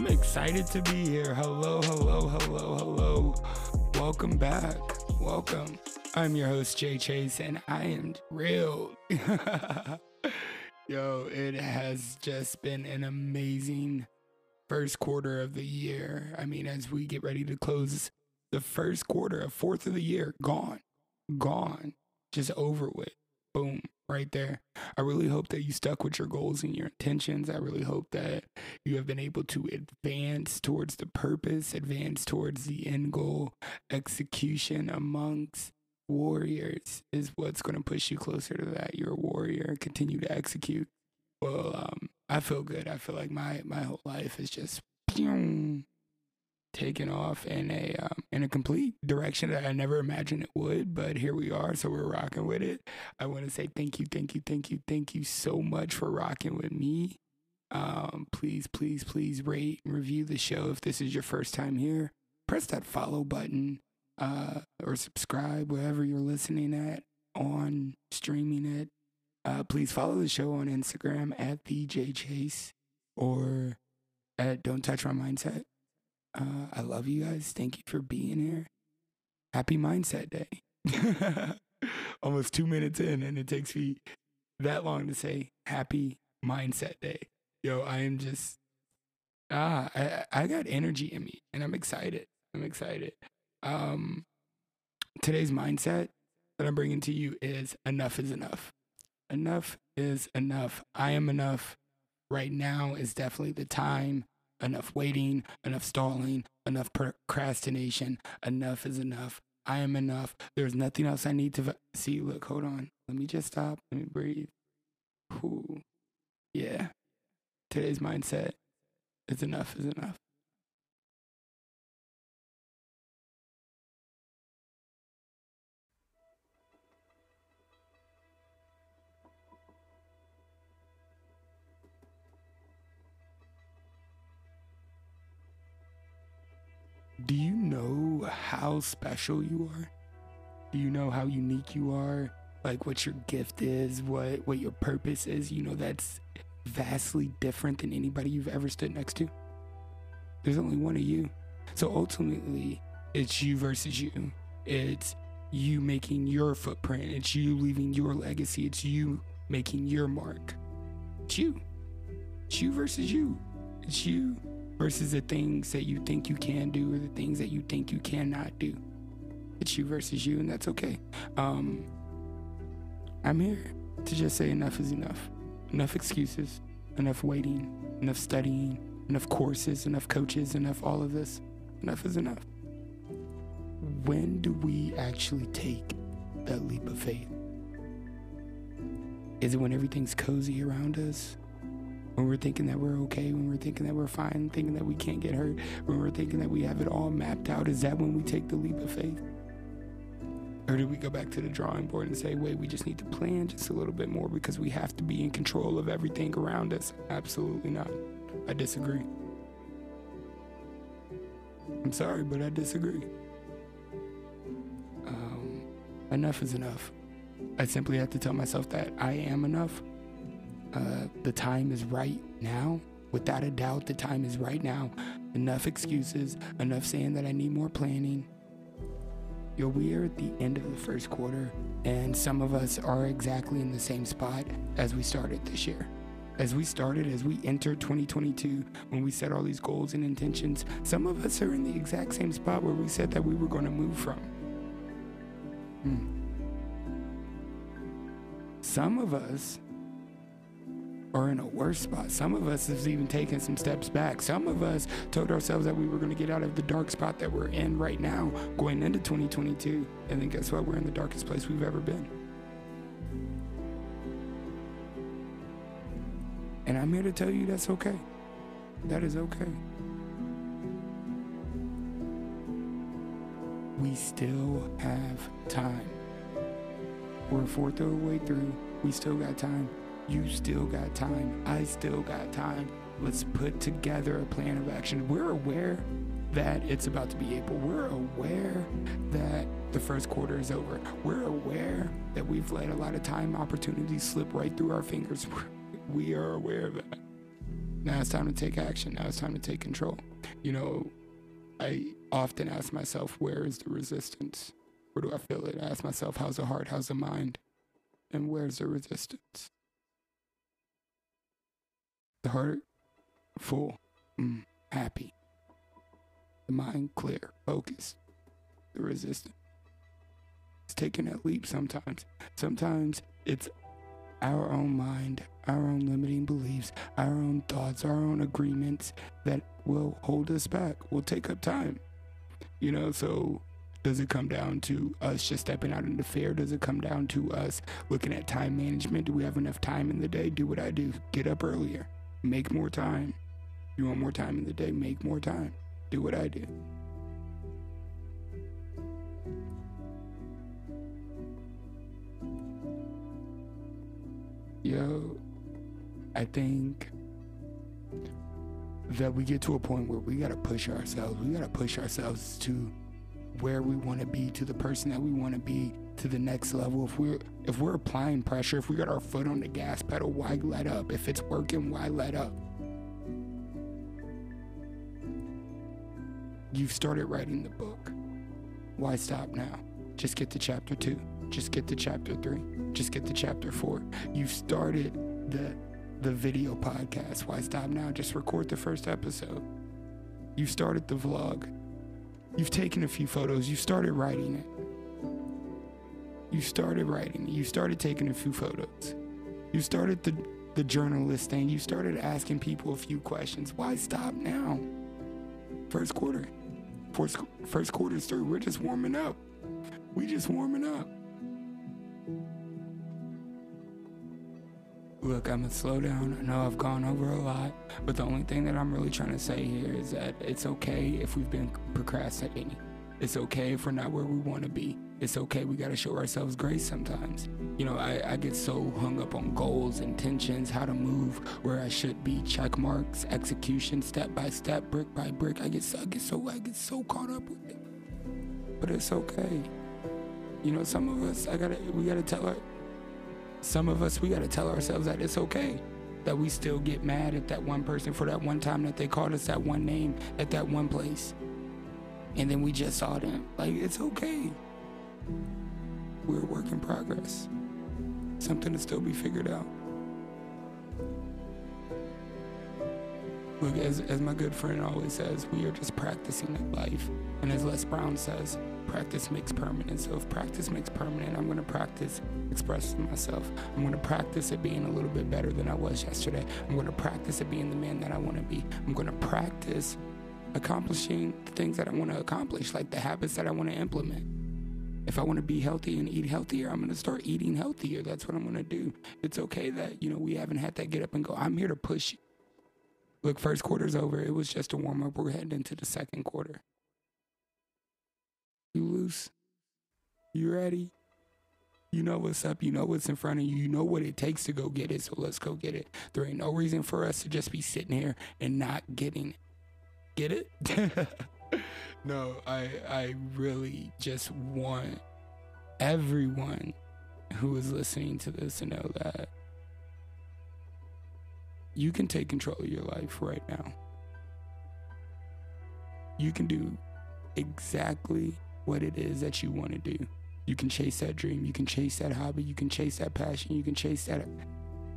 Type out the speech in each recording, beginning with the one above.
I'm excited to be here. Hello, hello, hello, hello. Welcome back. Welcome. I'm your host, Jay Chase, and I am real. Yo, it has just been an amazing first quarter of the year. I mean, as we get ready to close the first quarter a fourth of the year, gone, gone, just over with. Boom right there. I really hope that you stuck with your goals and your intentions. I really hope that you have been able to advance towards the purpose, advance towards the end goal. Execution amongst warriors is what's going to push you closer to that. You're a warrior. Continue to execute. Well, um, I feel good. I feel like my my whole life is just taken off in a um, in a complete direction that I never imagined it would. But here we are, so we're rocking with it. I want to say thank you, thank you, thank you, thank you so much for rocking with me. Um, please, please, please rate and review the show if this is your first time here. Press that follow button uh, or subscribe wherever you're listening at on streaming it. Uh, please follow the show on Instagram at PJ Chase or at Don't Touch My Mindset. Uh, I love you guys. Thank you for being here. Happy Mindset Day. Almost two minutes in, and it takes me that long to say Happy Mindset Day. Yo, I am just ah, I I got energy in me, and I'm excited. I'm excited. Um, today's mindset that I'm bringing to you is enough is enough. Enough is enough. I am enough. Right now is definitely the time enough waiting, enough stalling, enough procrastination. Enough is enough. I am enough. There's nothing else I need to see. Look, hold on. Let me just stop. Let me breathe. Ooh. Yeah. Today's mindset is enough is enough. How special you are? Do you know how unique you are? Like what your gift is, what what your purpose is? You know that's vastly different than anybody you've ever stood next to. There's only one of you. So ultimately, it's you versus you. It's you making your footprint. It's you leaving your legacy. It's you making your mark. It's you. It's you versus you. It's you versus the things that you think you can do or the things that you think you cannot do. It's you versus you, and that's okay. Um, I'm here to just say enough is enough. Enough excuses, enough waiting, enough studying, enough courses, enough coaches, enough all of this. Enough is enough. When do we actually take that leap of faith? Is it when everything's cozy around us? When we're thinking that we're okay, when we're thinking that we're fine, thinking that we can't get hurt, when we're thinking that we have it all mapped out, is that when we take the leap of faith? Or do we go back to the drawing board and say, wait, we just need to plan just a little bit more because we have to be in control of everything around us? Absolutely not. I disagree. I'm sorry, but I disagree. Um, enough is enough. I simply have to tell myself that I am enough uh, the time is right now. Without a doubt, the time is right now. Enough excuses, enough saying that I need more planning. Yo, we are at the end of the first quarter, and some of us are exactly in the same spot as we started this year. As we started, as we entered 2022, when we set all these goals and intentions, some of us are in the exact same spot where we said that we were going to move from. Hmm. Some of us are in a worse spot. Some of us have even taken some steps back. Some of us told ourselves that we were going to get out of the dark spot that we're in right now going into 2022. And then guess what? We're in the darkest place we've ever been. And I'm here to tell you that's okay. That is okay. We still have time. We're a fourth of the way through. We still got time. You still got time. I still got time. Let's put together a plan of action. We're aware that it's about to be April. We're aware that the first quarter is over. We're aware that we've let a lot of time opportunities slip right through our fingers. We are aware of that. Now it's time to take action. Now it's time to take control. You know, I often ask myself, where is the resistance? Where do I feel it? I ask myself, how's the heart? How's the mind? And where's the resistance? The heart, full, mm, happy. The mind, clear, focused. The resistance. It's taking that leap sometimes. Sometimes it's our own mind, our own limiting beliefs, our own thoughts, our own agreements that will hold us back, will take up time. You know, so does it come down to us just stepping out into fear? Does it come down to us looking at time management? Do we have enough time in the day? Do what I do. Get up earlier. Make more time. You want more time in the day? Make more time. Do what I do. Yo, I think that we get to a point where we gotta push ourselves. We gotta push ourselves to where we want to be, to the person that we want to be, to the next level. If we're if we're applying pressure, if we got our foot on the gas pedal, why let up? If it's working, why let up? You've started writing the book. Why stop now? Just get to chapter two. Just get to chapter three. Just get to chapter four. You've started the the video podcast. Why stop now? Just record the first episode. You've started the vlog. You've taken a few photos. You've started writing it. You started writing. You started taking a few photos. You started the the journalist thing. You started asking people a few questions. Why stop now? First quarter. First, first quarter's through. We're just warming up. We just warming up. Look, I'm gonna slow down. I know I've gone over a lot, but the only thing that I'm really trying to say here is that it's okay if we've been procrastinating. It's okay if we're not where we want to be. It's okay. We got to show ourselves grace sometimes. You know, I, I get so hung up on goals, intentions, how to move where I should be, check marks, execution, step by step, brick by brick. I get so, I get so I get so caught up with it. But it's okay. You know, some of us, I gotta, we gotta tell our, some of us, we gotta tell ourselves that it's okay. That we still get mad at that one person for that one time that they called us that one name at that one place. And then we just saw them. Like, it's okay. We're a work in progress. Something to still be figured out. Look, as, as my good friend always says, we are just practicing at life. And as Les Brown says, practice makes permanent. So if practice makes permanent, I'm going to practice expressing myself. I'm going to practice at being a little bit better than I was yesterday. I'm going to practice at being the man that I want to be. I'm going to practice accomplishing the things that I want to accomplish, like the habits that I want to implement. If I want to be healthy and eat healthier, I'm going to start eating healthier. That's what I'm going to do. It's okay that, you know, we haven't had that get up and go. I'm here to push you. Look, first quarter's over. It was just a warm up. We're heading into the second quarter. You loose? You ready? You know what's up. You know what's in front of you. You know what it takes to go get it. So let's go get it. There ain't no reason for us to just be sitting here and not getting it. Get it? no, I I really just want everyone who is listening to this to know that you can take control of your life right now. You can do exactly what it is that you want to do. You can chase that dream, you can chase that hobby, you can chase that passion, you can chase that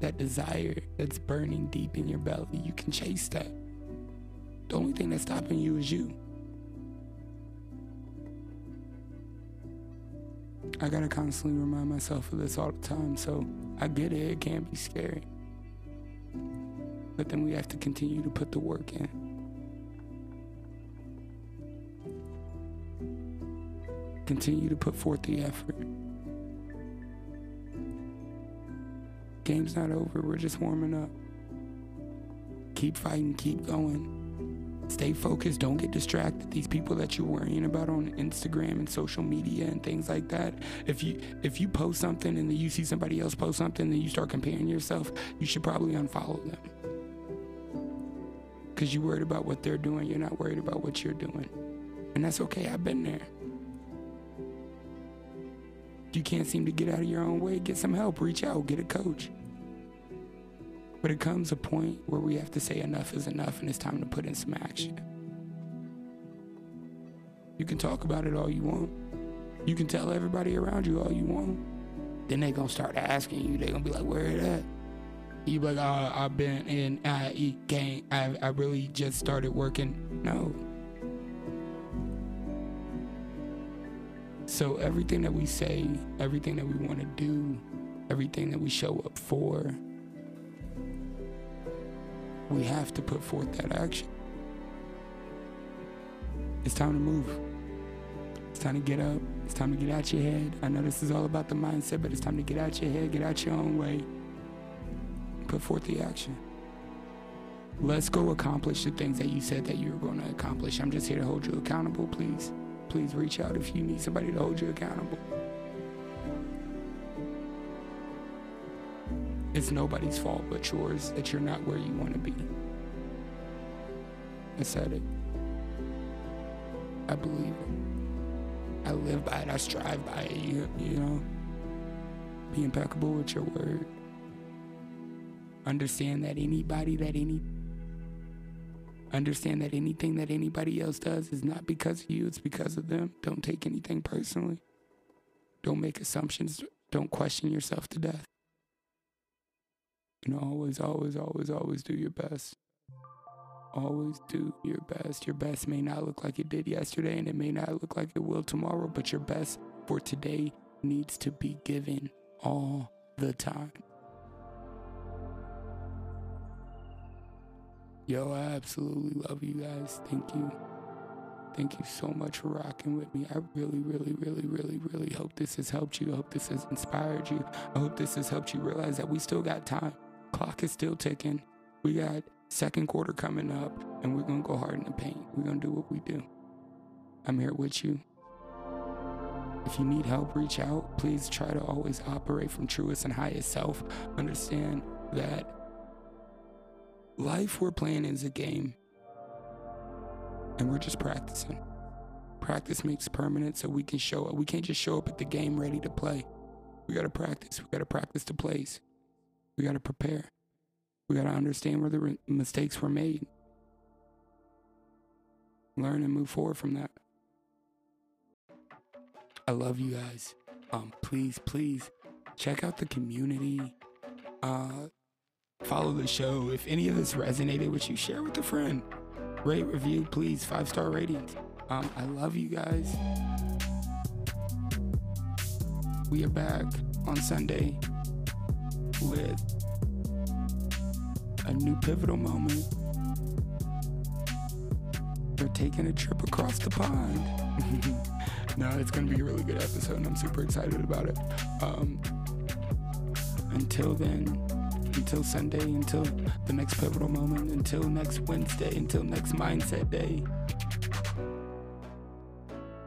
that desire that's burning deep in your belly. You can chase that. The only thing that's stopping you is you. I gotta constantly remind myself of this all the time, so I get it, it can be scary. But then we have to continue to put the work in. Continue to put forth the effort. Game's not over, we're just warming up. Keep fighting, keep going. Stay focused. Don't get distracted. These people that you're worrying about on Instagram and social media and things like that. If you if you post something and then you see somebody else post something and you start comparing yourself, you should probably unfollow them. Cause you're worried about what they're doing. You're not worried about what you're doing. And that's okay. I've been there. You can't seem to get out of your own way, get some help, reach out, get a coach. But it comes a point where we have to say enough is enough and it's time to put in some action. You can talk about it all you want. You can tell everybody around you all you want. Then they gonna start asking you, they gonna be like, where it at? You be like, oh, I've been in IE gang. I, I really just started working. No. So everything that we say, everything that we want to do, everything that we show up for, we have to put forth that action. It's time to move. It's time to get up. It's time to get out your head. I know this is all about the mindset, but it's time to get out your head, get out your own way, put forth the action. Let's go accomplish the things that you said that you were going to accomplish. I'm just here to hold you accountable, please. Please reach out if you need somebody to hold you accountable. It's nobody's fault but yours that you're not where you want to be. I said it. I believe it. I live by it. I strive by it. You, you know, be impeccable with your word. Understand that anybody that any understand that anything that anybody else does is not because of you, it's because of them. Don't take anything personally. Don't make assumptions. Don't question yourself to death. Know, always, always, always, always do your best. Always do your best. Your best may not look like it did yesterday, and it may not look like it will tomorrow, but your best for today needs to be given all the time. Yo, I absolutely love you guys. Thank you. Thank you so much for rocking with me. I really, really, really, really, really hope this has helped you. I hope this has inspired you. I hope this has helped you realize that we still got time. Clock is still ticking. We got second quarter coming up, and we're gonna go hard in the paint. We're gonna do what we do. I'm here with you. If you need help, reach out. Please try to always operate from truest and highest self. Understand that life we're playing is a game, and we're just practicing. Practice makes permanent, so we can show up. We can't just show up at the game ready to play. We gotta practice. We gotta practice the plays. We got to prepare. We got to understand where the re- mistakes were made. Learn and move forward from that. I love you guys. Um, please, please check out the community. Uh, follow the show. If any of this resonated with you, share with a friend. Rate, review, please. Five star ratings. Um, I love you guys. We are back on Sunday with a new pivotal moment. We're taking a trip across the pond. no, it's going to be a really good episode, and I'm super excited about it. Um, until then, until Sunday, until the next pivotal moment, until next Wednesday, until next mindset day.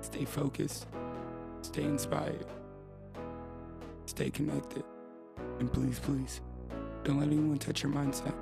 Stay focused, stay inspired, stay connected. And please, please, don't let anyone touch your mindset.